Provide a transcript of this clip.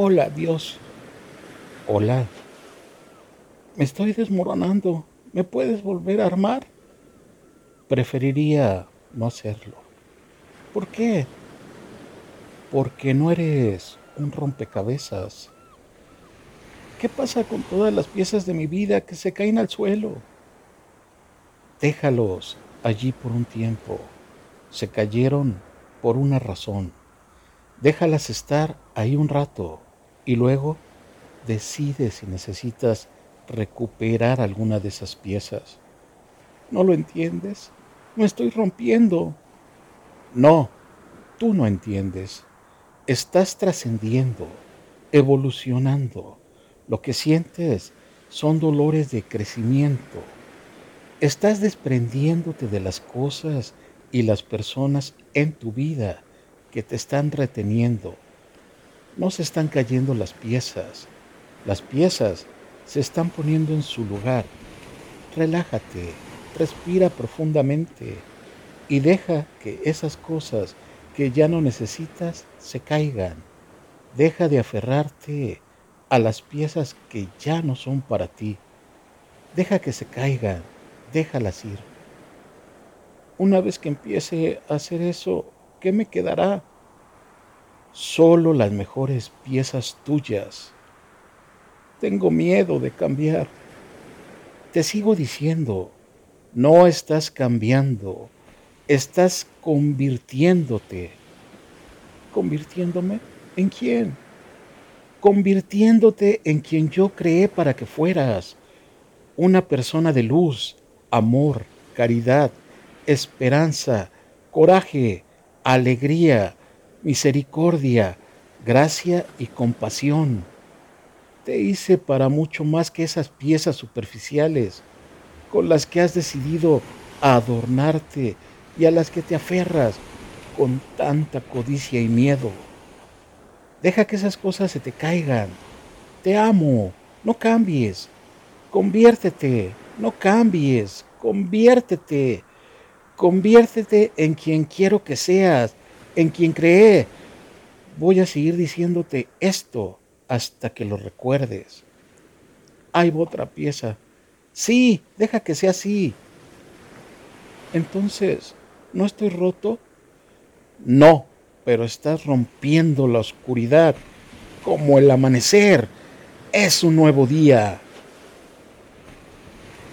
Hola, Dios. Hola. Me estoy desmoronando. ¿Me puedes volver a armar? Preferiría no hacerlo. ¿Por qué? Porque no eres un rompecabezas. ¿Qué pasa con todas las piezas de mi vida que se caen al suelo? Déjalos allí por un tiempo. Se cayeron por una razón. Déjalas estar ahí un rato y luego decide si necesitas recuperar alguna de esas piezas. ¿No lo entiendes? Me estoy rompiendo. No, tú no entiendes. Estás trascendiendo, evolucionando. Lo que sientes son dolores de crecimiento. Estás desprendiéndote de las cosas y las personas en tu vida que te están reteniendo. No se están cayendo las piezas. Las piezas se están poniendo en su lugar. Relájate, respira profundamente y deja que esas cosas que ya no necesitas se caigan. Deja de aferrarte a las piezas que ya no son para ti. Deja que se caigan, déjalas ir. Una vez que empiece a hacer eso, ¿qué me quedará? Solo las mejores piezas tuyas. Tengo miedo de cambiar. Te sigo diciendo, no estás cambiando, estás convirtiéndote. ¿Convirtiéndome? ¿En quién? convirtiéndote en quien yo creé para que fueras, una persona de luz, amor, caridad, esperanza, coraje, alegría, misericordia, gracia y compasión. Te hice para mucho más que esas piezas superficiales con las que has decidido adornarte y a las que te aferras con tanta codicia y miedo. Deja que esas cosas se te caigan. Te amo. No cambies. Conviértete. No cambies. Conviértete. Conviértete en quien quiero que seas, en quien creé. Voy a seguir diciéndote esto hasta que lo recuerdes. Hay otra pieza. Sí, deja que sea así. Entonces, ¿no estoy roto? No, pero estás rompiendo la oscuridad como el amanecer. Es un nuevo día.